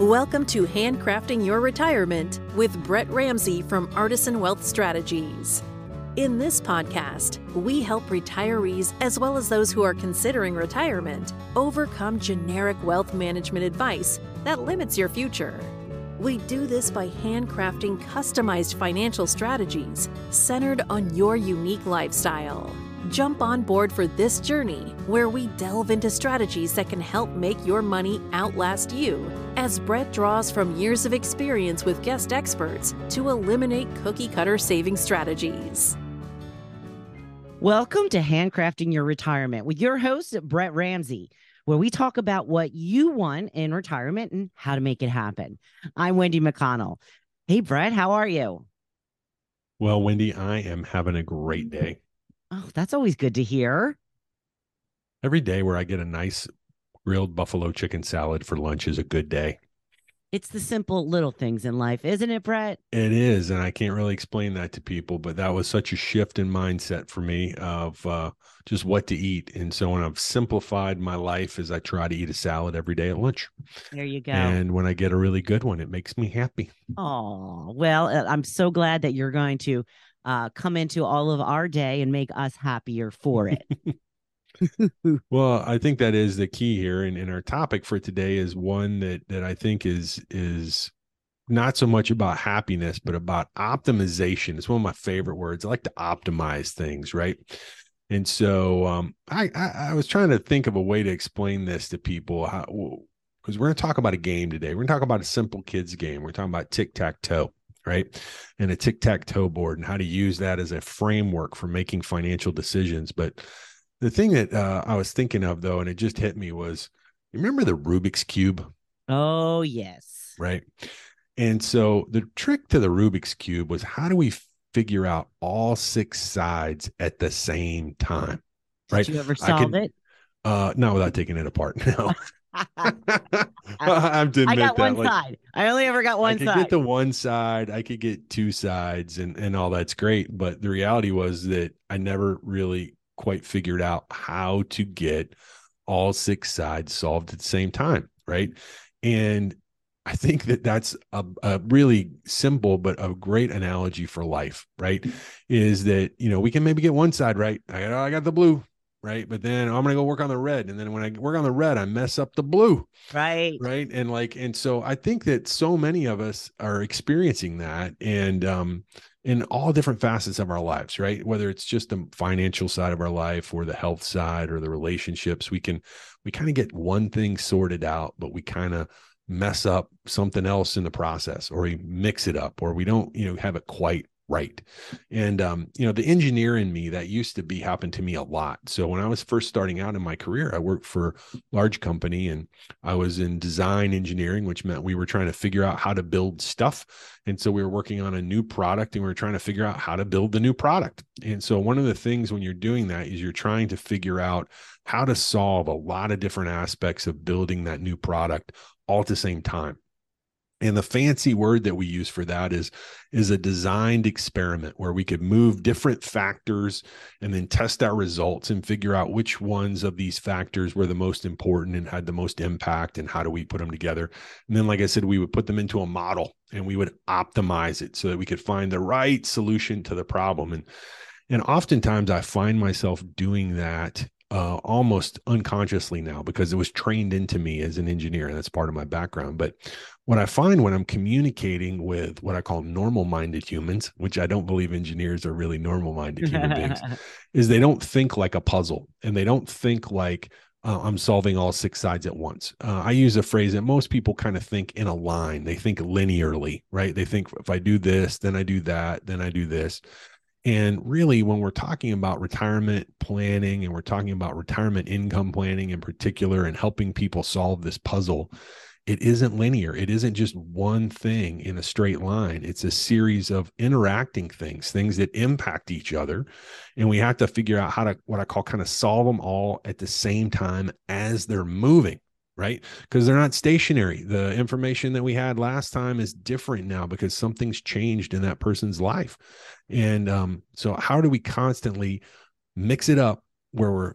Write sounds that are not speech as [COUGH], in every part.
Welcome to Handcrafting Your Retirement with Brett Ramsey from Artisan Wealth Strategies. In this podcast, we help retirees as well as those who are considering retirement overcome generic wealth management advice that limits your future. We do this by handcrafting customized financial strategies centered on your unique lifestyle. Jump on board for this journey where we delve into strategies that can help make your money outlast you as Brett draws from years of experience with guest experts to eliminate cookie cutter saving strategies. Welcome to Handcrafting Your Retirement with your host, Brett Ramsey, where we talk about what you want in retirement and how to make it happen. I'm Wendy McConnell. Hey, Brett, how are you? Well, Wendy, I am having a great day. Oh, that's always good to hear. Every day where I get a nice grilled buffalo chicken salad for lunch is a good day. It's the simple little things in life, isn't it, Brett? It is, and I can't really explain that to people, but that was such a shift in mindset for me of uh, just what to eat. And so when I've simplified my life as I try to eat a salad every day at lunch. There you go. And when I get a really good one, it makes me happy. Oh, well, uh, I'm so glad that you're going to uh, come into all of our day and make us happier for it. [LAUGHS] [LAUGHS] well, I think that is the key here, and, and our topic for today is one that that I think is is not so much about happiness, but about optimization. It's one of my favorite words. I like to optimize things, right? And so um, I, I, I was trying to think of a way to explain this to people because we're going to talk about a game today. We're going to talk about a simple kids game. We're talking about tic tac toe, right? And a tic tac toe board and how to use that as a framework for making financial decisions. But the thing that uh, I was thinking of though, and it just hit me was, you remember the Rubik's cube? Oh yes, right. And so the trick to the Rubik's cube was how do we figure out all six sides at the same time? Right. Did you ever solve it? Uh, not without taking it apart. [LAUGHS] No. [LAUGHS] I admit I got that. one like, side. I only ever got one I could side. Get the one side. I could get two sides, and and all that's great. But the reality was that I never really quite figured out how to get all six sides solved at the same time. Right. And I think that that's a, a, really simple but a great analogy for life, right? Is that you know we can maybe get one side right. I got I got the blue, right? But then I'm gonna go work on the red, and then when I work on the red, I mess up the blue, right? Right, and like and so I think that so many of us are experiencing that, and um, in all different facets of our lives, right? Whether it's just the financial side of our life or the health side or the relationships, we can we kind of get one thing sorted out, but we kind of mess up something else in the process or we mix it up or we don't, you know, have it quite right. And um, you know, the engineer in me that used to be happened to me a lot. So when I was first starting out in my career, I worked for large company and I was in design engineering, which meant we were trying to figure out how to build stuff. And so we were working on a new product and we were trying to figure out how to build the new product. And so one of the things when you're doing that is you're trying to figure out how to solve a lot of different aspects of building that new product all at the same time and the fancy word that we use for that is is a designed experiment where we could move different factors and then test our results and figure out which ones of these factors were the most important and had the most impact and how do we put them together. And then like i said we would put them into a model and we would optimize it so that we could find the right solution to the problem. And and oftentimes i find myself doing that uh, almost unconsciously now because it was trained into me as an engineer. And that's part of my background. But what i find when i'm communicating with what i call normal minded humans which i don't believe engineers are really normal minded human beings [LAUGHS] is they don't think like a puzzle and they don't think like uh, i'm solving all six sides at once. Uh, i use a phrase that most people kind of think in a line. They think linearly right? They think if i do this then i do that then i do this and really, when we're talking about retirement planning and we're talking about retirement income planning in particular and helping people solve this puzzle, it isn't linear. It isn't just one thing in a straight line. It's a series of interacting things, things that impact each other. And we have to figure out how to, what I call kind of solve them all at the same time as they're moving right? Because they're not stationary. The information that we had last time is different now because something's changed in that person's life. And um, so, how do we constantly mix it up where we're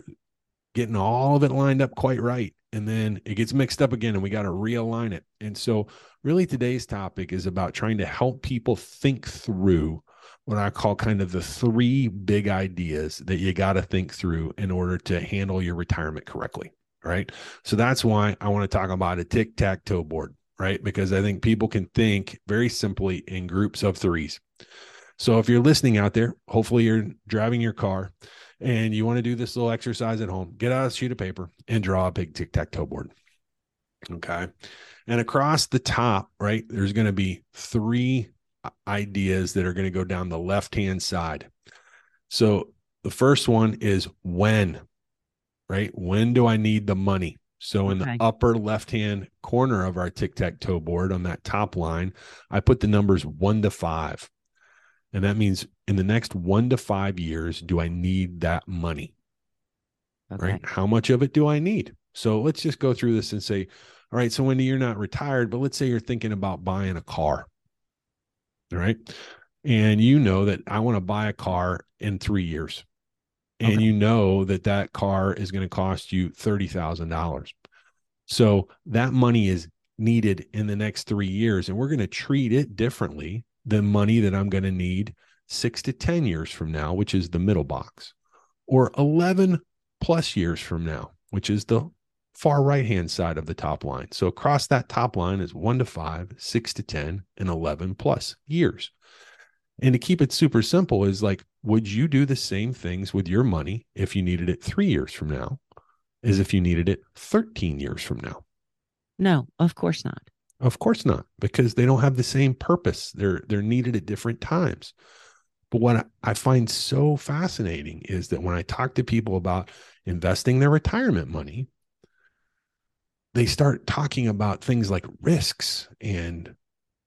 getting all of it lined up quite right? and then it gets mixed up again and we got to realign it. And so, really, today's topic is about trying to help people think through what I call kind of the three big ideas that you got to think through in order to handle your retirement correctly. Right. So, that's why I want to talk about a tic tac toe board, right? Because I think people can think very simply in groups of threes. So, if you're listening out there, hopefully you're driving your car and you want to do this little exercise at home, get out a sheet of paper and draw a big tic tac toe board. Okay. And across the top, right, there's going to be three ideas that are going to go down the left hand side. So the first one is when, right? When do I need the money? So in okay. the upper left hand corner of our tic tac toe board on that top line, I put the numbers one to five. And that means in the next one to five years, do I need that money? Okay. Right. How much of it do I need? So let's just go through this and say, all right, so Wendy, you're not retired, but let's say you're thinking about buying a car. All right. And you know that I want to buy a car in three years. And okay. you know that that car is going to cost you $30,000. So that money is needed in the next three years. And we're going to treat it differently than money that I'm going to need six to 10 years from now, which is the middle box, or 11 plus years from now, which is the far right hand side of the top line. So across that top line is one to five, six to 10, and 11 plus years. And to keep it super simple is like, would you do the same things with your money if you needed it three years from now as if you needed it 13 years from now? No, of course not. Of course not, because they don't have the same purpose. They're they're needed at different times. But what I find so fascinating is that when I talk to people about investing their retirement money, they start talking about things like risks and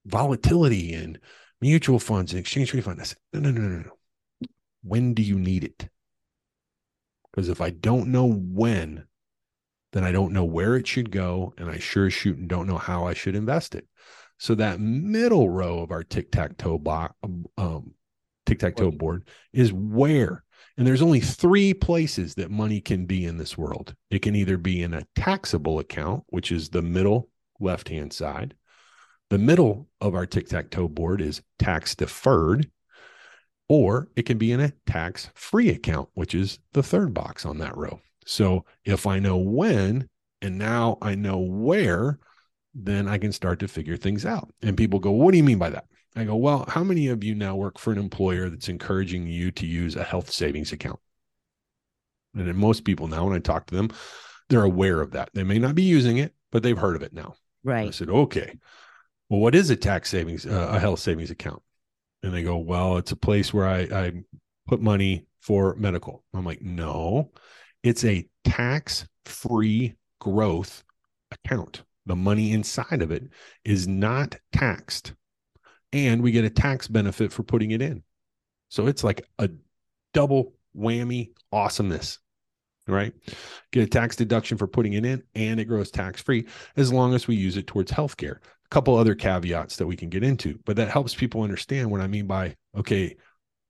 volatility and mutual funds and exchange traded funds. I said, no, no, no, no, no. When do you need it? Because if I don't know when, then I don't know where it should go. And I sure shoot and don't know how I should invest it. So that middle row of our tic tac toe box, um, tic tac toe board is where. And there's only three places that money can be in this world. It can either be in a taxable account, which is the middle left hand side. The middle of our tic tac toe board is tax deferred, or it can be in a tax free account, which is the third box on that row. So if I know when and now I know where, then I can start to figure things out. And people go, What do you mean by that? I go, Well, how many of you now work for an employer that's encouraging you to use a health savings account? And then most people now, when I talk to them, they're aware of that. They may not be using it, but they've heard of it now. Right. I said, Okay. Well, what is a tax savings, uh, a health savings account? And they go, Well, it's a place where I, I put money for medical. I'm like, No, it's a tax free growth account. The money inside of it is not taxed. And we get a tax benefit for putting it in. So it's like a double whammy awesomeness, right? Get a tax deduction for putting it in and it grows tax free as long as we use it towards healthcare. A couple other caveats that we can get into, but that helps people understand what I mean by okay,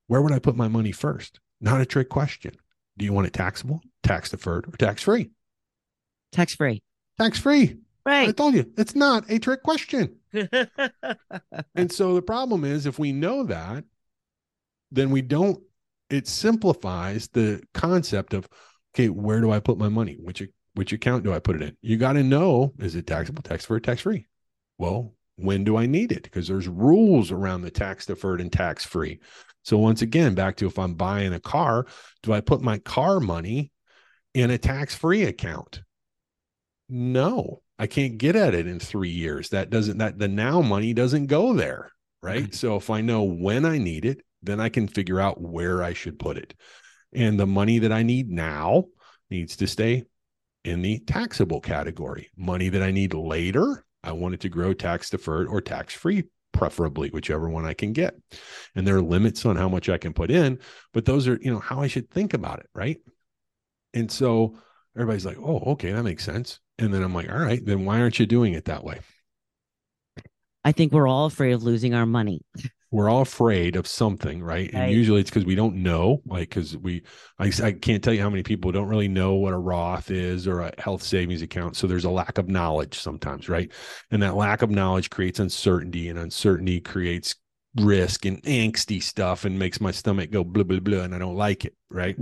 where would I put my money first? Not a trick question. Do you want it taxable, tax deferred, or tax free? Tax free. Tax free. Right. I told you it's not a trick question. [LAUGHS] and so the problem is if we know that, then we don't, it simplifies the concept of, okay, where do I put my money? Which which account do I put it in? You got to know is it taxable, tax deferred, tax free? Well, when do I need it? Because there's rules around the tax deferred and tax free. So once again, back to if I'm buying a car, do I put my car money in a tax-free account? No, I can't get at it in 3 years. That doesn't that the now money doesn't go there, right? So if I know when I need it, then I can figure out where I should put it. And the money that I need now needs to stay in the taxable category. Money that I need later, I want it to grow tax deferred or tax free preferably whichever one I can get. And there are limits on how much I can put in, but those are, you know, how I should think about it, right? And so everybody's like, "Oh, okay, that makes sense." And then I'm like, "All right, then why aren't you doing it that way?" I think we're all afraid of losing our money. [LAUGHS] we're all afraid of something, right? And Right. usually it's because we don't know, like because we, I, I can't tell you how many people don't really know what a Roth is or a health savings account. So there's a lack of knowledge sometimes, right? And that lack of knowledge creates uncertainty, and uncertainty creates risk and angsty stuff and makes my stomach go blah blah blah and I don't like it, right?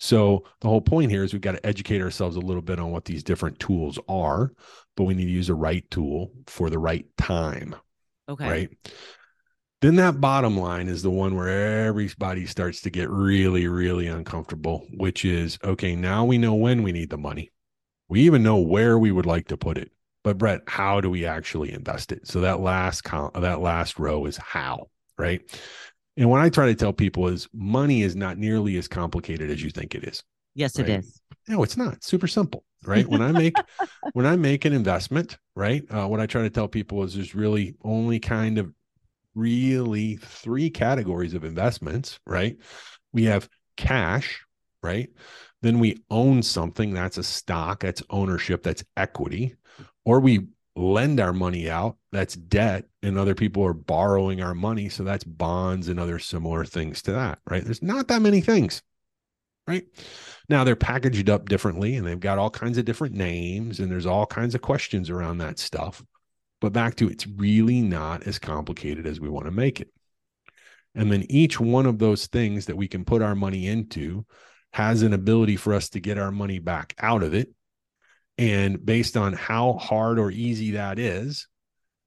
So the whole point here is we've got to educate ourselves a little bit on what these different tools are, but we need to use the right tool for the right time, Okay. right? Then that bottom line is the one where everybody starts to get really, really uncomfortable, which is okay, now we know when we need the money. We even know where we would like to put it. But Brett, how do we actually invest it? So that last col- that last row is how, right? And what I try to tell people is money is not nearly as complicated as you think it is. Yes, it Right. is. No, it's not. Super simple, right? When I make [LAUGHS] when I make an investment, right? Uh, what I try to tell people is there's really only kind of really three categories of investments, right? We have cash, right? Then we own something that's a stock, that's ownership, that's equity, or we lend our money out, that's debt, and other people are borrowing our money, so that's bonds and other similar things to that, right? There's not that many things, right? Now they're packaged up differently and they've got all kinds of different names and there's all kinds of questions around that stuff. But back to it's really not as complicated as we want to make it. And then each one of those things that we can put our money into has an ability for us to get our money back out of it. And based on how hard or easy that is,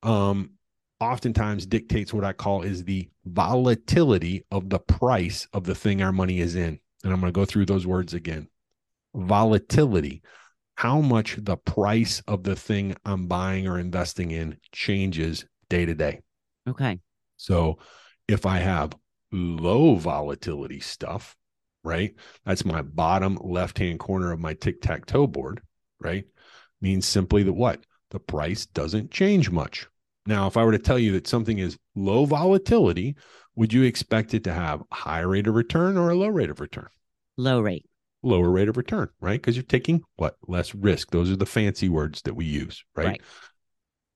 um, oftentimes dictates what I call is the volatility of the price of the thing our money is in. And I'm going to go through those words again. Volatility, how much the price of the thing I'm buying or investing in changes day to day. Okay. So if I have low volatility stuff, right? That's my bottom left hand corner of my tic tac toe board, right? Means simply that what? The price doesn't change much. Now, if I were to tell you that something is low volatility, would you expect it to have a high rate of return or a low rate of return? Low rate. Lower rate of return, right? Because you're taking what? Less risk. Those are the fancy words that we use, right? Right.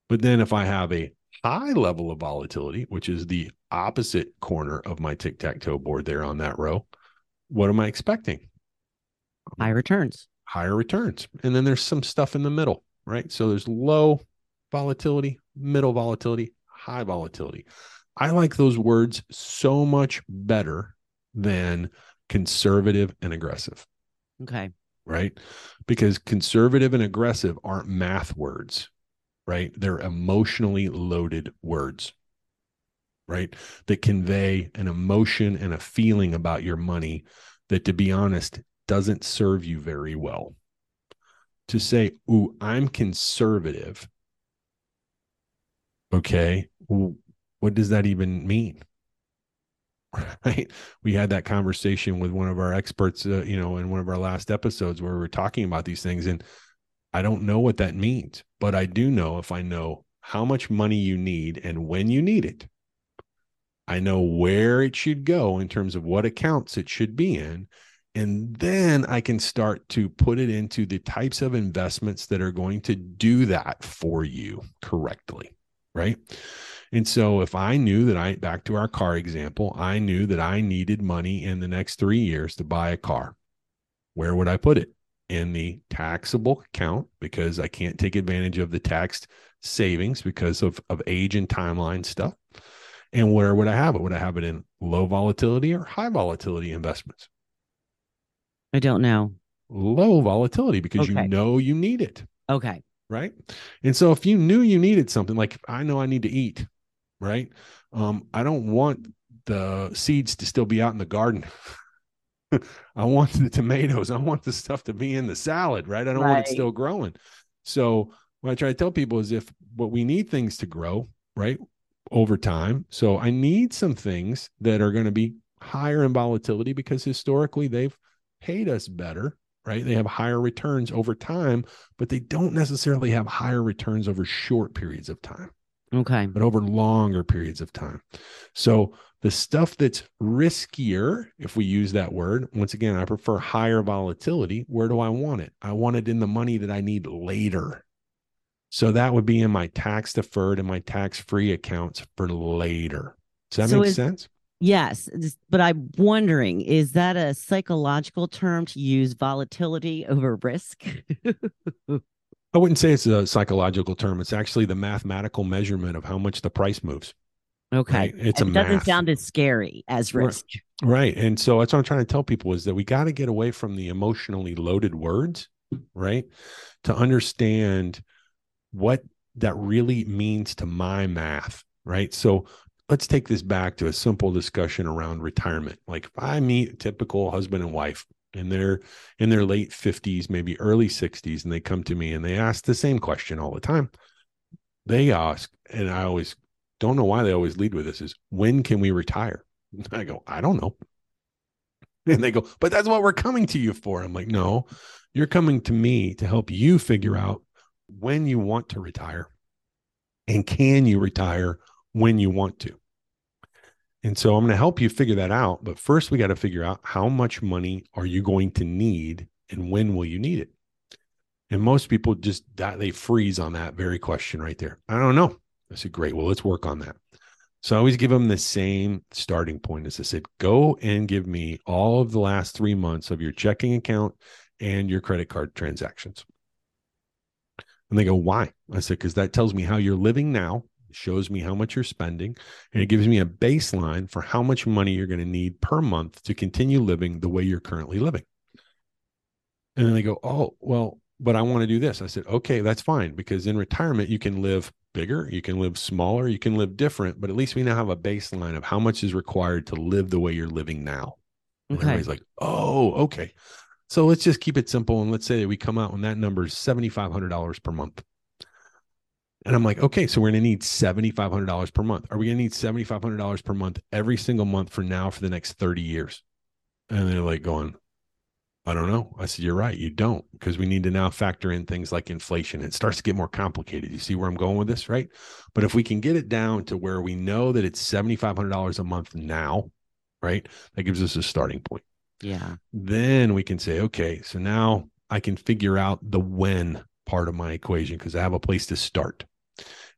But then if I have a high level of volatility, which is the opposite corner of my tic tac toe board there on that row, what am I expecting? High returns. Higher returns. And then there's some stuff in the middle, right? So there's low volatility, middle volatility, high volatility. I like those words so much better than conservative and aggressive Okay. right? Because conservative and aggressive aren't math words, right? They're emotionally loaded words, right? That convey an emotion and a feeling about your money that, to be honest, doesn't serve you very well. To say, Ooh, I'm conservative. Okay. Well, what does that even mean? [LAUGHS] right? We had that conversation with one of our experts uh, you know in one of our last episodes where we were talking about these things and i don't know what that means but i do know if i know how much money you need and when you need it i know where it should go in terms of what accounts it should be in and then i can start to put it into the types of investments that are going to do that for you correctly right and so if I knew that I, back to our car example, I knew that I needed money in the next three years to buy a car, where would I put it? In the taxable account because I can't take advantage of the taxed savings because of, of age and timeline stuff. And where would I have it? Would I have it in low volatility or high volatility investments? I don't know. Low volatility because Okay. you know you need it. Okay. Right? And so if you knew you needed something like i know i need to eat right? Um i don't want the seeds to still be out in the garden. [LAUGHS] I want the tomatoes. I want the stuff to be in the salad right? I don't want it still growing. So what i try to tell people is if what we need things to grow right over time. So i need some things that are going to be higher in volatility because historically they've paid us better right they have higher returns over time but they don't necessarily have higher returns over short periods of time, Okay. but over longer periods of time. So the stuff that's riskier, if we use that word, once again, I prefer higher volatility. Where do I want it? I want it in the money that I need later. So that would be in my tax deferred and my tax free accounts for later. Does that So make is- sense? Yes, but I'm wondering, is that a psychological term to use volatility over risk? [LAUGHS] I wouldn't say it's a psychological term. It's actually the mathematical measurement of how much the price moves. Okay. Right? It's And a it doesn't math. sound as scary as Right. risk. Right. And so that's what I'm trying to tell people is that we got to get away from the emotionally loaded words, right? To understand what that really means to my math, right? So let's take this back to a simple discussion around retirement. Like if I meet a typical husband and wife and they're in their late 50s, maybe early 60s, and they come to me and they ask the same question all the time. They ask, and I always don't know why they always lead with this is when can we retire? [LAUGHS] I go, I don't know. [LAUGHS] And they go, but that's what we're coming to you for. I'm like, no, you're coming to me to help you figure out when you want to retire and can you retire when you want to. And so I'm going to help you figure that out. But first, we got to figure out how much money are you going to need and when will you need it? And most people just that they freeze on that very question right there. I don't know. I said, great. Well, let's work on that. So I always give them the same starting point. As I said, go and give me all of the last three months of your checking account and your credit card transactions. And they go, why? I said, because that tells me how you're living now, shows me how much you're spending, and it gives me a baseline for how much money you're going to need per month to continue living the way you're currently living. And then they go, oh, well, but I want to do this. I said, okay, that's fine. Because in retirement, you can live bigger, you can live smaller, you can live different, but at least we now have a baseline of how much is required to live the way you're living now. And Okay. everybody's like, oh, okay. So let's just keep it simple. And let's say that we come out and that number is $7,500 per month. And I'm like, okay, so we're going to need $7,500 per month. Are we going to need $7,500 per month every single month for now for the next 30 years? And they're like going, I don't know. I said, you're right. You don't, because we need to now factor in things like inflation. It starts to get more complicated. You see where I'm going with this, right? But if we can get it down to where we know that it's $7,500 a month now, right? That gives us a starting point. Yeah. Then we can say, okay, so now I can figure out the when part of my equation because I have a place to start.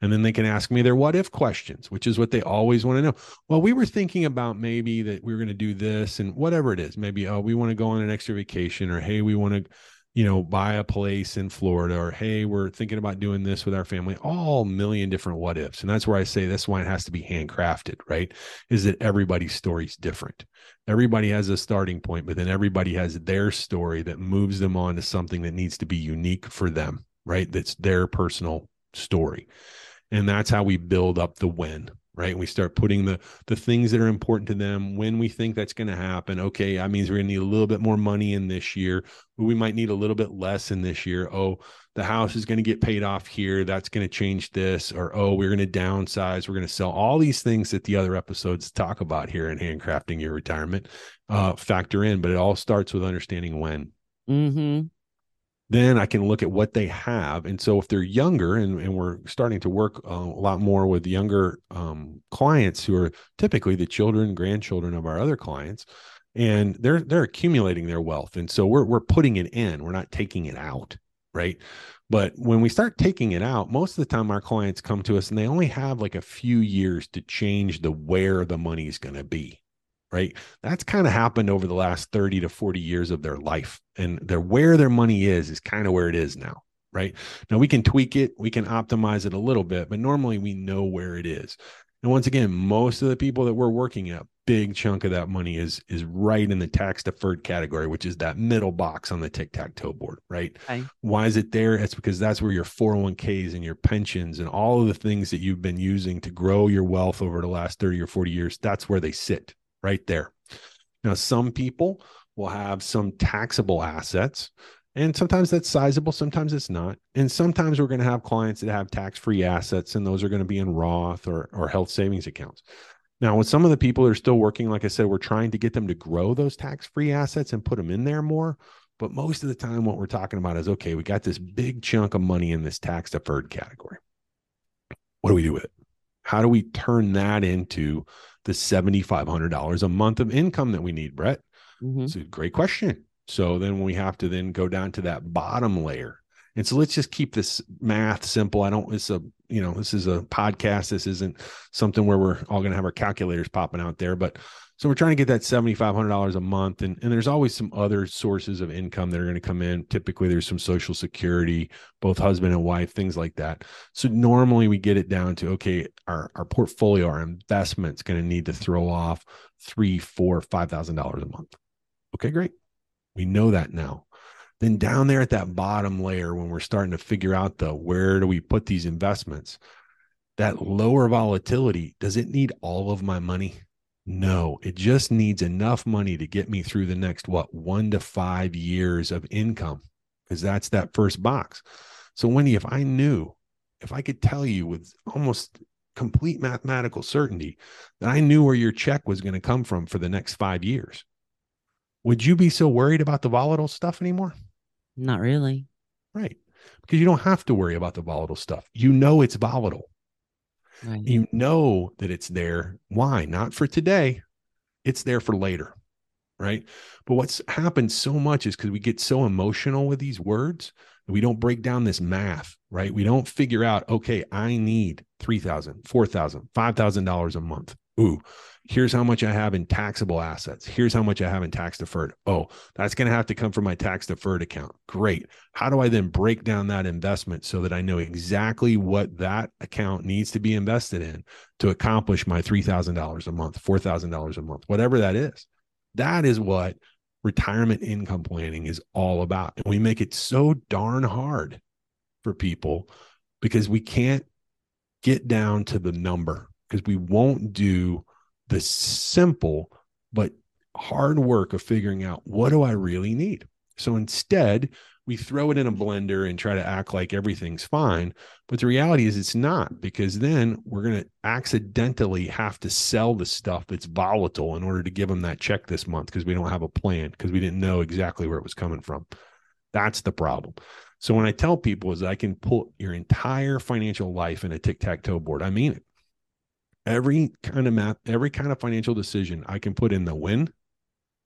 And then they can ask me their what if questions, which is what they always want to know. Well, we were thinking about maybe that we were going to do this and whatever it is. Maybe, oh, we want to go on an extra vacation, or hey, we want to, you know, buy a place in Florida, or hey, we're thinking about doing this with our family. All million different what ifs. And that's where I say this wine has to be handcrafted, right? Is that everybody's story's different. Everybody has a starting point, but then everybody has their story that moves them on to something that needs to be unique for them, right? That's their personal story and that's how we build up the when right? We start putting the the things that are important to them when we think that's going to happen. Okay that means we're going to need a little bit more money in this year we might need a little bit less in this year. Oh the house is going to get paid off here. That's going to change this. Or oh we're going to downsize. We're going to sell all these things that the other episodes talk about here in handcrafting your retirement uh factor in. But it all starts with understanding when. Mm-hmm. Then I can look at what they have. And so if they're younger and, and we're starting to work uh, a lot more with younger um, clients who are typically the children, grandchildren of our other clients, and they're they're accumulating their wealth. And so we're we're putting it in, we're not taking it out, right? But when we start taking it out, most of the time our clients come to us and they only have like a few years to change the where the money is going to be right? That's kind of happened over the last 30 to 40 years of their life. And their where their money is is kind of where it is now, right? Now we can tweak it, we can optimize it a little bit, but normally we know where it is. And once again, most of the people that we're working at, big chunk of that money is is right in the tax deferred category, which is that middle box on the tic-tac-toe board, right? Okay. Why is it there? It's because that's where your 401ks and your pensions and all of the things that you've been using to grow your wealth over the last 30 or 40 years, that's where they sit right there. Now, some people will have some taxable assets, and sometimes that's sizable, sometimes it's not. And sometimes we're going to have clients that have tax free assets, and those are going to be in Roth or, or health savings accounts. Now, with some of the people that are still working, like I said, we're trying to get them to grow those tax free assets and put them in there more. But most of the time, what we're talking about is okay, we got this big chunk of money in this tax deferred category. What do we do with it? How do we turn that into the $7,500 a month of income that we need, Brett? Mhm. It's a great question. So then we have to then go down to that bottom layer. And so let's just keep this math simple. I don't, it's a you know, this is a podcast. This isn't something where we're all going to have our calculators popping out there, but so we're trying to get that $7,500 a month. And, and there's always some other sources of income that are going to come in. Typically, there's some social security, both husband and wife, things like that. So normally we get it down to, okay, our, our portfolio, our investment's going to need to throw off three, four, $5,000 a month. Okay, great. We know that now. Then down there at that bottom layer, when we're starting to figure out the where do we put these investments, that lower volatility, does it need all of my money? No, it just needs enough money to get me through the next, what, one to five years of income, because that's that first box. So, Wendy, if I knew, if I could tell you with almost complete mathematical certainty that I knew where your check was going to come from for the next five years, would you be so worried about the volatile stuff anymore? Not really. Right. Because you don't have to worry about the volatile stuff. You know it's volatile. Right. You know that it's there. Why? Not for today. It's there for later. Right. But what's happened so much is because we get so emotional with these words we don't break down this math, right? We don't figure out, okay, I need $3,000, $4,000, $5,000 a month. Ooh, here's how much I have in taxable assets. Here's how much I have in tax deferred. Oh, that's going to have to come from my tax deferred account. Great. How do I then break down that investment so that I know exactly what that account needs to be invested in to accomplish my $3,000 a month, $4,000 a month, whatever that is? That is what retirement income planning is all about. And we make it so darn hard for people because we can't get down to the number because we won't do the simple but hard work of figuring out what do I really need. So instead, we throw it in a blender and try to act like everything's fine. But the reality is it's not because then we're going to accidentally have to sell the stuff that's volatile in order to give them that check this month because we don't have a plan because we didn't know exactly where it was coming from. That's the problem. So when I tell people is I can put your entire financial life in a tic-tac-toe board, I mean it every kind of math, every kind of financial decision I can put in the when,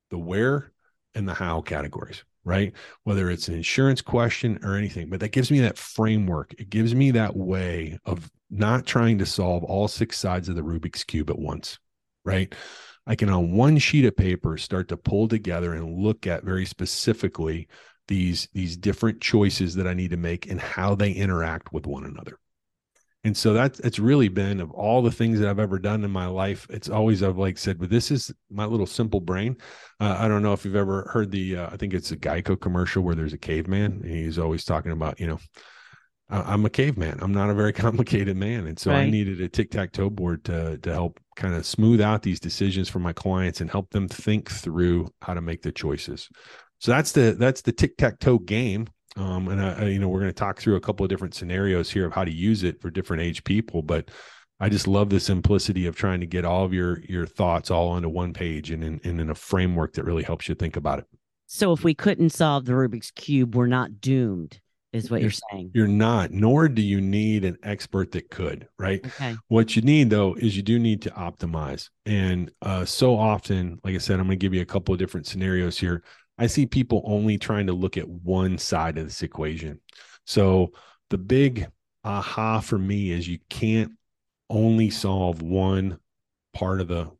the where, and the how categories, right? Whether it's an insurance question or anything, but that gives me that framework. It gives me that way of not trying to solve all six sides of the Rubik's Cube at once, right? I can on one sheet of paper start to pull together and look at very specifically these these different choices that I need to make and how they interact with one another and so that's it's really been of all the things that i've ever done in my life it's always i've like said but this is my little simple brain. Uh, i don't know if you've ever heard the uh, i think it's a geico commercial where there's a caveman and he's always talking about you know i'm a caveman. I'm not a very [LAUGHS] complicated man. And so right. i needed a tic-tac-toe board to to help kind of smooth out these decisions for my clients and help them think through how to make the choices. So that's the that's the tic-tac-toe game um, and I, I, you know, we're going to talk through a couple of different scenarios here of how to use it for different age people. But I just love the simplicity of trying to get all of your your thoughts all onto one page and in, and in a framework that really helps you think about it. So if we couldn't solve the Rubik's cube, we're not doomed, is what you're, you're saying. You're not, nor do you need an expert that could, right? Okay. What you need though is you do need to optimize. And uh, so often, like I said, I'm going to give you a couple of different scenarios here. I see people only trying to look at one side of this equation. So the big aha for me is you can't only solve one part of the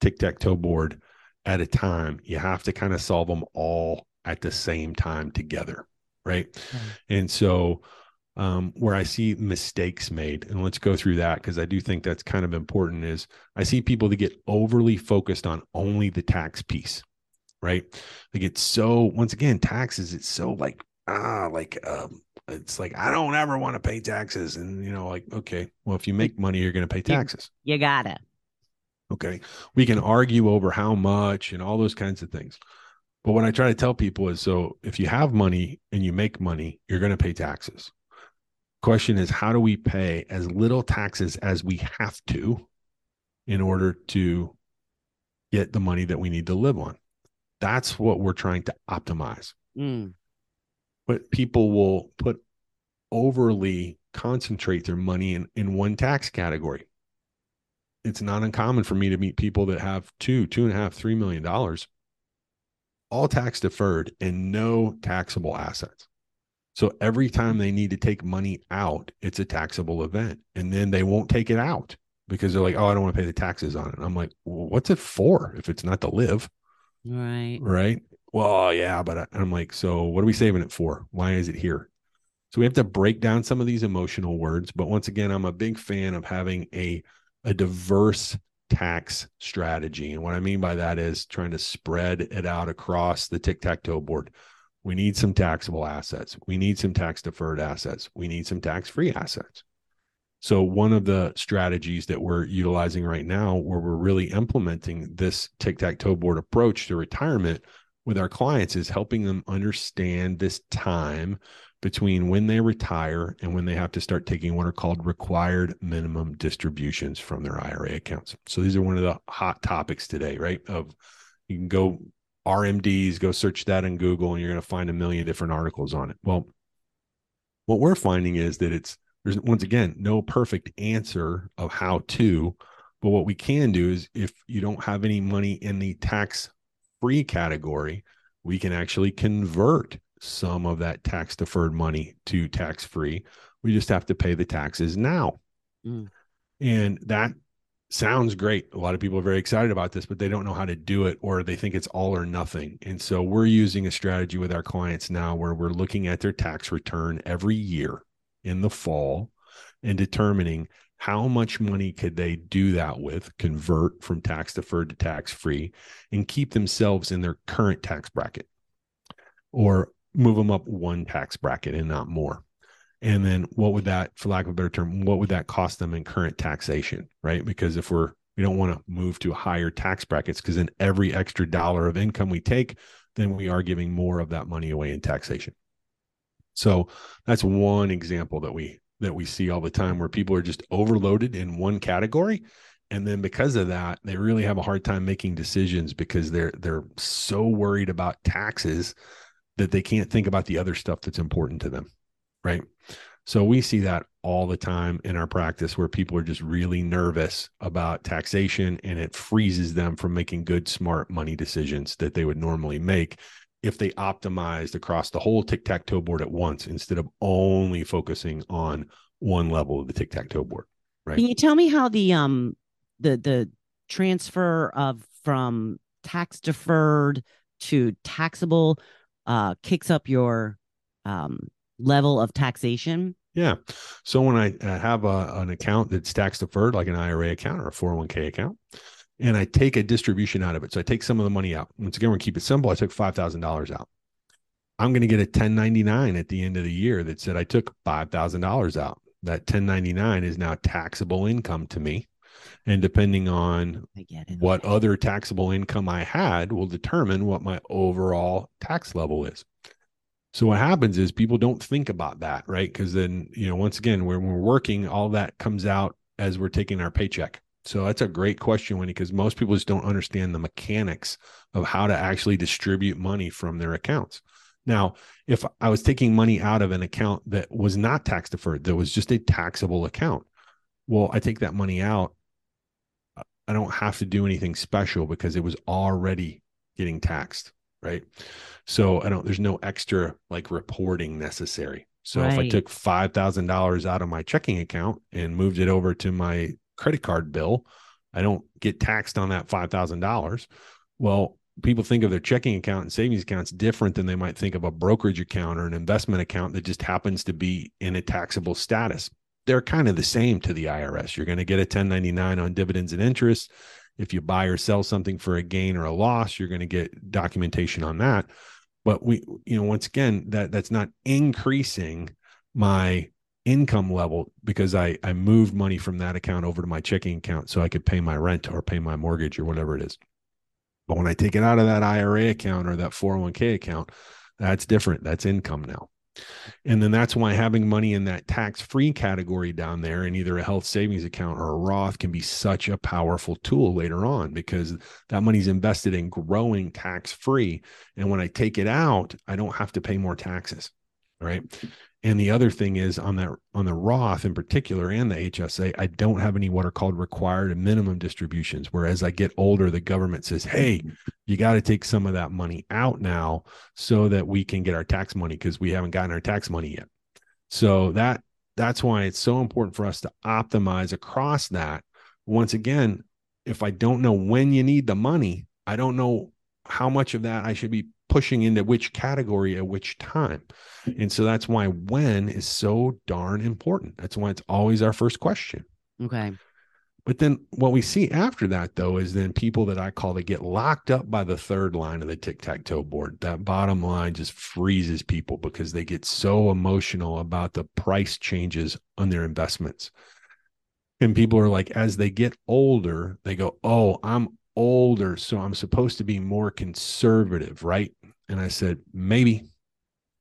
tic tac toe board at a time. You have to kind of solve them all at the same time together. Right. Mm-hmm. And so, um, where I see mistakes made, and let's go through that because I do think that's kind of important, is I see people that get overly focused on only the tax piece right? Like it's so once again, taxes, it's so like ah, like um it's like I don't ever want to pay taxes. And you know, like, okay, well, if you make money, you're gonna pay taxes. You, you gotta. Okay. We can argue over how much and all those kinds of things. But what I try to tell people is so if you have money and you make money, you're going to pay taxes. Question is, how do we pay as little taxes as we have to in order to get the money that we need to live on? That's what we're trying to optimize. Mm. But people will put overly concentrate their money in, in one tax category. It's not uncommon for me to meet people that have two, two and a half, three million dollars, all tax deferred and no taxable assets. So every time they need to take money out, it's a taxable event. And then they won't take it out because they're like, oh, I don't want to pay the taxes on it. I'm like, well, what's it for if it's not to live? Right. Right. Well, yeah, but I, I'm like, so what are we saving it for? Why is it here? So we have to break down some of these emotional words. But once again, I'm a big fan of having a, a diverse tax strategy. And what I mean by that is trying to spread it out across the tic tac toe board. We need some taxable assets. We need some tax deferred assets. We need some tax free assets. So, one of the strategies that we're utilizing right now, where we're really implementing this tic tac toe board approach to retirement with our clients, is helping them understand this time between when they retire and when they have to start taking what are called required minimum distributions from their IRA accounts. So, these are one of the hot topics today, right? Of you can go RMDs, go search that in Google, and you're going to find a million different articles on it. Well, what we're finding is that it's there's once again no perfect answer of how to but what we can do is if you don't have any money in the tax free category we can actually convert some of that tax deferred money to tax free we just have to pay the taxes now. Mm. and that sounds great. A lot of people are very excited about this but they don't know how to do it or they think it's all or nothing. And so we're using a strategy with our clients now where we're looking at their tax return every year in the fall and determining how much money could they do that with, convert from tax deferred to tax free, and keep themselves in their current tax bracket or move them up one tax bracket and not more. And then what would that, for lack of a better term, what would that cost them in current taxation? Right. Because if we're, we don't want to move to higher tax brackets because then every extra dollar of income we take, then we are giving more of that money away in taxation. So that's one example that we that we see all the time where people are just overloaded in one category. And then because of that they really have a hard time making decisions because they're they're so worried about taxes that they can't think about the other stuff that's important to them right? So we see that all the time in our practice where people are just really nervous about taxation and it freezes them from making good smart money decisions that they would normally make if they optimized across the whole tic tac toe board at once instead of only focusing on one level of the tic tac toe board. Right. Can you tell me how the um the the transfer of from tax deferred to taxable uh kicks up your um level of taxation? Yeah. So when I have a, an account that's tax deferred, like an IRA account or a 401k account, and I take a distribution out of it. So I take some of the money out. Once again, we're keep it simple. I took five thousand dollars out. I'm going to get a 1099 at the end of the year that said I took five thousand dollars out. That 1099 is now taxable income to me, and depending on what other taxable income I had, will determine what my overall tax level is. So what happens is people don't think about that, right? Because then you know, once again, when we're working, all that comes out as we're taking our paycheck. So that's a great question, Wendy, because most people just don't understand the mechanics of how to actually distribute money from their accounts. Now, if I was taking money out of an account that was not tax deferred, that was just a taxable account, well, I take that money out. I don't have to do anything special because it was already getting taxed, right? So I don't, there's no extra like reporting necessary. So right. if I took $5,000 out of my checking account and moved it over to my credit card bill. I don't get taxed on that $5,000. Well, people think of their checking account and savings accounts different than they might think of a brokerage account or an investment account that just happens to be in a taxable status. They're kind of the same to the IRS. You're going to get a 1099 on dividends and interest. If you buy or sell something for a gain or a loss, you're going to get documentation on that. But we, you know, once again, that that's not increasing my income level because I I moved money from that account over to my checking account so I could pay my rent or pay my mortgage or whatever it is. But when I take it out of that IRA account or that 401k account, that's different. That's income now. And then that's why having money in that tax free category down there in either a health savings account or a Roth can be such a powerful tool later on because that money's invested in growing tax free. And when I take it out, I don't have to pay more taxes. Right. And the other thing is on that on the Roth in particular and the HSA, I don't have any what are called required and minimum distributions. Whereas I get older, the government says, "Hey, You got to take some of that money out now so that we can get our tax money because we haven't gotten our tax money yet. So that that's why it's so important for us to optimize across that. Once again, if I don't know when you need the money, I don't know how much of that I should be pushing into which category at which time. And so that's why when is so darn important. That's why it's always our first question. Okay. But then what we see after that, though, is then people that I call they get locked up by the third line of the tic tac toe board. That bottom line just freezes people because they get so emotional about the price changes on their investments. And people are like, as they get older, they go, Oh, I'm older. So I'm supposed to be more conservative, right? And I said, Maybe.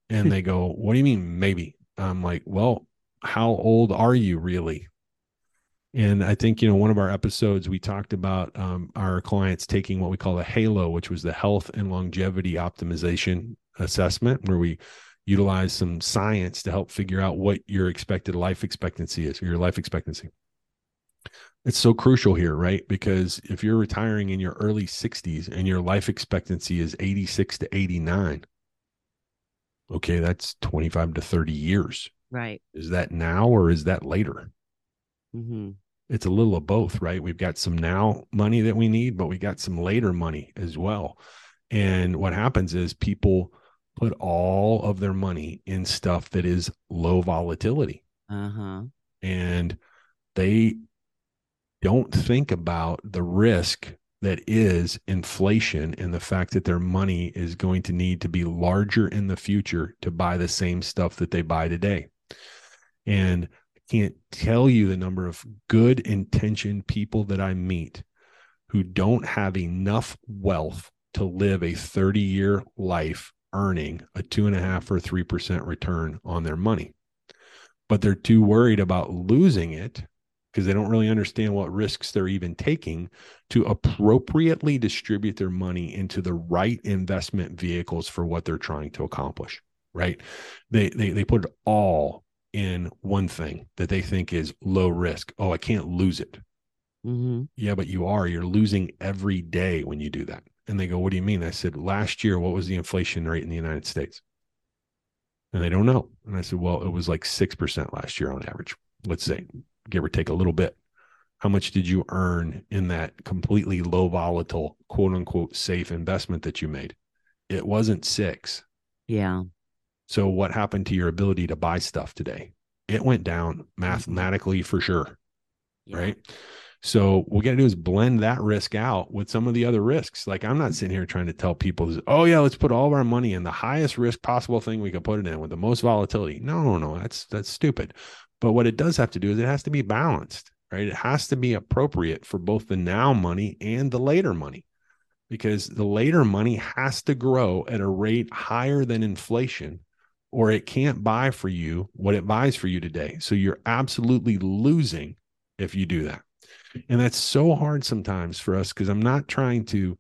And they go, What do you mean, maybe? I'm like, Well, how old are you really? And I think, you know, one of our episodes, we talked about um, our clients taking what we call a HALO, which was the health and longevity optimization assessment, where we utilize some science to help figure out what your expected life expectancy is, or your life expectancy. It's so crucial here, right? Because if you're retiring in your early 60s and your life expectancy is 86 to 89, okay, that's 25 to 30 years. Right. Is that now or is that later? Mm-hmm it's a little of both, right? We've got some now money that we need, but we got some later money as well. And what happens is people put all of their money in stuff that is low volatility. Uh-huh. And they don't think about the risk that is inflation and the fact that their money is going to need to be larger in the future to buy the same stuff that they buy today. And I can't tell you the number of good intentioned people that I meet who don't have enough wealth to live a 30 year life earning a two and a half or three percent return on their money. But they're too worried about losing it because they don't really understand what risks they're even taking to appropriately distribute their money into the right investment vehicles for what they're trying to accomplish. Right. They they they put it all in one thing that they think is low risk. Oh, I can't lose it. Mm-hmm. Yeah, but you are. You're losing every day when you do that. And they go, What do you mean? I said, Last year, what was the inflation rate in the United States? And they don't know. And I said, Well, it was like 6% last year on average. Let's say, give or take a little bit. How much did you earn in that completely low volatile, quote unquote, safe investment that you made? It wasn't six. Yeah. So, what happened to your ability to buy stuff today? It went down mathematically for sure. Yeah. Right. So, what we got to do is blend that risk out with some of the other risks. Like, I'm not sitting here trying to tell people, oh, yeah, let's put all of our money in the highest risk possible thing we could put it in with the most volatility. No, no, no. That's, that's stupid. But what it does have to do is it has to be balanced, right? It has to be appropriate for both the now money and the later money because the later money has to grow at a rate higher than inflation or it can't buy for you what it buys for you today. So you're absolutely losing if you do that. And that's so hard sometimes for us because I'm not trying to,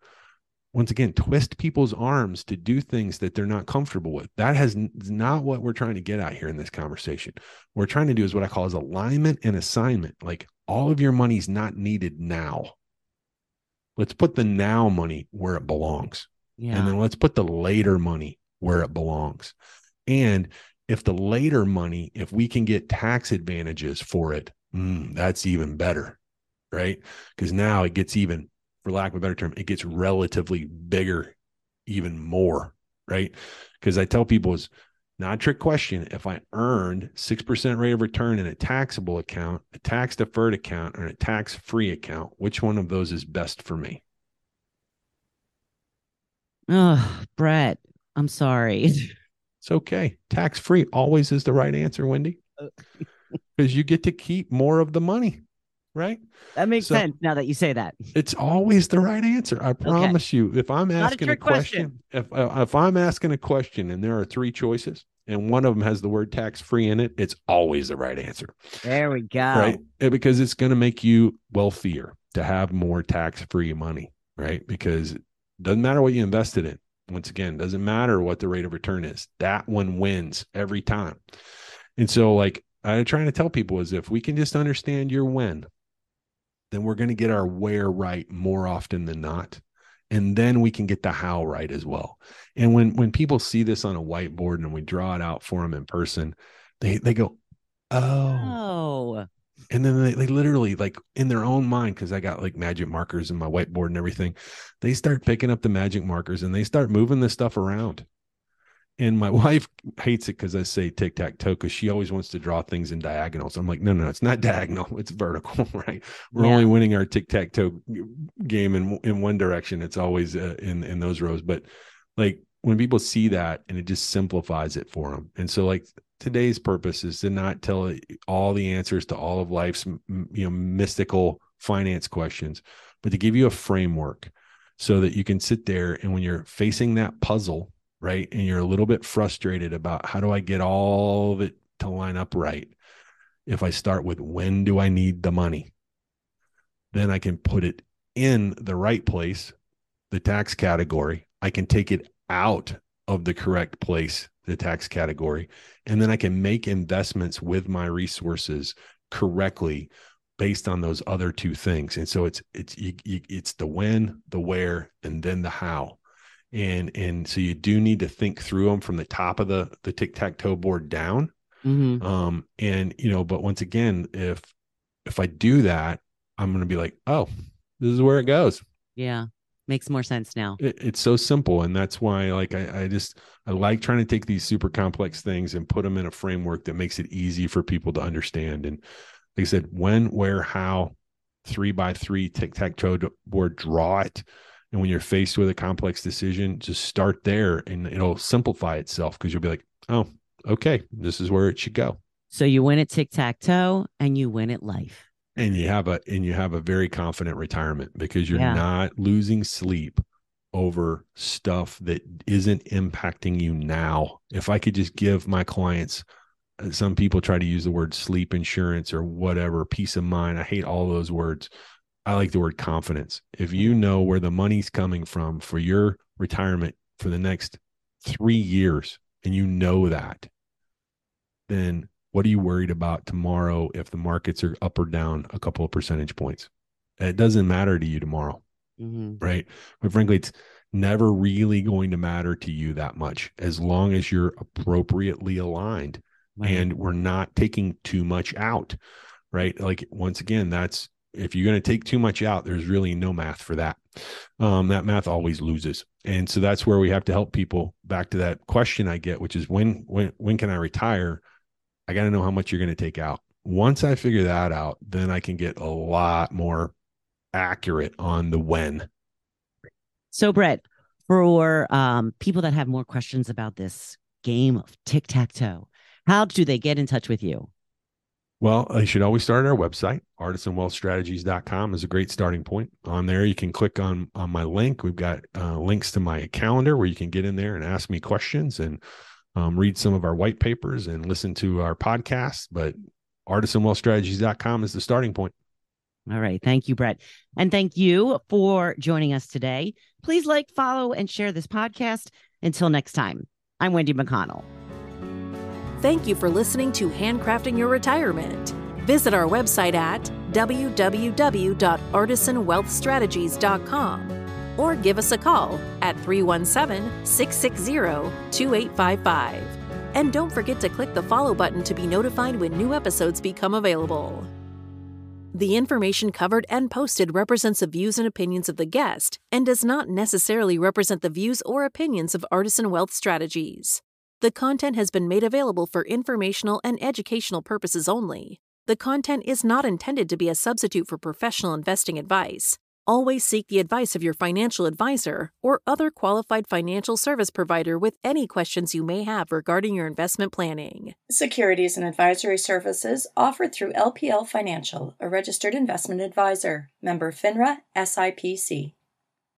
once again, twist people's arms to do things that they're not comfortable with. That has not what we're trying to get at here in this conversation. What we're trying to do is what I call is alignment and assignment. Like all of your money's not needed now. Let's put the now money where it belongs. Yeah. And then let's put the later money where it belongs. And if the later money, if we can get tax advantages for it, mm, that's even better, right? Because now it gets even, for lack of a better term, it gets relatively bigger, even more, right? Because I tell people is not a trick question. If I earned 6% rate of return in a taxable account, a tax deferred account, or a tax free account, which one of those is best for me? Oh, Brett, I'm sorry. [LAUGHS] It's okay. Tax free always is the right answer, Wendy, because uh, [LAUGHS] you get to keep more of the money, right? That makes so sense now that you say that. It's always the right answer. I promise okay. you. If I'm asking a, a, question, question. if uh, if I'm asking a question and there are three choices and one of them has the word tax free in it, it's always the right answer. There we go. Right? Because it's going to make you wealthier to have more tax free money, right? Because it doesn't matter what you invested in once again, doesn't matter what the rate of return is. That one wins every time. And so, like I'm trying to tell people is if we can just understand your when, then we're going to get our where right more often than not. and then we can get the how right as well. And when when people see this on a whiteboard and we draw it out for them in person they they go oh, Oh, and then they, they literally like in their own mind because i got like magic markers in my whiteboard and everything they start picking up the magic markers and they start moving this stuff around and my [LAUGHS] wife hates it because i say tic-tac-toe because she always wants to draw things in diagonals. I'm like no no it's not [LAUGHS] diagonal it's vertical [LAUGHS] right? We're Yeah. only winning our tic-tac-toe game in in one direction. It's always uh, in in those rows. But like when people see that and it just simplifies it for them and so like today's purpose is to not tell all the answers to all of life's you know mystical finance questions but to give you a framework so that you can sit there and when you're facing that puzzle right? And you're a little bit frustrated about how do i get all of it to line up right? If i start with when do i need the money? Then i can put it in the right place the tax category. I can take it out of the correct place the tax category. And then i can make investments with my resources correctly based on those other two things. And so it's it's you, you, it's the when the where and then the how and and so you do need to think through them from the top of the the tic-tac-toe board down. Hmm um and you know but once again if if i do that i'm going to be like oh this is where it goes. Yeah, makes more sense now. it, it's so simple and that's why like I, I just i like trying to take these super complex things and put them in a framework that makes it easy for people to understand. And like i said when where how three by three tic-tac-toe board draw it and when you're faced with a complex decision just start there and it'll simplify itself because you'll be like oh okay this is where it should go So you win at tic tac toe and you win at life. and you have a and you have a very confident retirement because you're Yeah. not losing sleep over stuff that isn't impacting you now if i could just give my clients uh, some people try to use the word sleep insurance or whatever peace of mind i hate all those words i like the word confidence if you know where the money's coming from for your retirement for the next 3 years and you know that then what are you worried about tomorrow if the markets are up or down a couple of percentage points? It doesn't matter to you tomorrow, hmm right? But frankly, it's never really going to matter to you that much as long as you're appropriately aligned and we're not taking too much out, right? Like, once again, that's if you're going to take too much out, there's really no math for that. Um, that math always loses. And so that's where we have to help people back to that question I get, which is when, when, when can I retire? I got to know how much you're going to take out. Once I figure that out, then I can get a lot more accurate on the when. So, Brett, for um, people that have more questions about this game of tic tac toe, how do they get in touch with you? Well, you should always start at our website. Artisanwealthstrategies.com is a great starting point. On there, you can click on on my link. We've got uh, links to my calendar where you can get in there and ask me questions and um, read some of our white papers and listen to our podcast. But artisanwealthstrategies.com is the starting point. All right. Thank you, Brett. And thank you for joining us today. Please like, follow, and share this podcast. Until next time, I'm Wendy McConnell. Thank you for listening to Handcrafting Your Retirement. Visit our website at www.artisanwealthstrategies.com or give us a call at 317 660 2855. And don't forget to click the follow button to be notified when new episodes become available. The information covered and posted represents the views and opinions of the guest and does not necessarily represent the views or opinions of Artisan Wealth Strategies. The content has been made available for informational and educational purposes only. The content is not intended to be a substitute for professional investing advice. Always seek the advice of your financial advisor or other qualified financial service provider with any questions you may have regarding your investment planning. Securities and advisory services offered through LPL Financial, a registered investment advisor, member FINRA SIPC.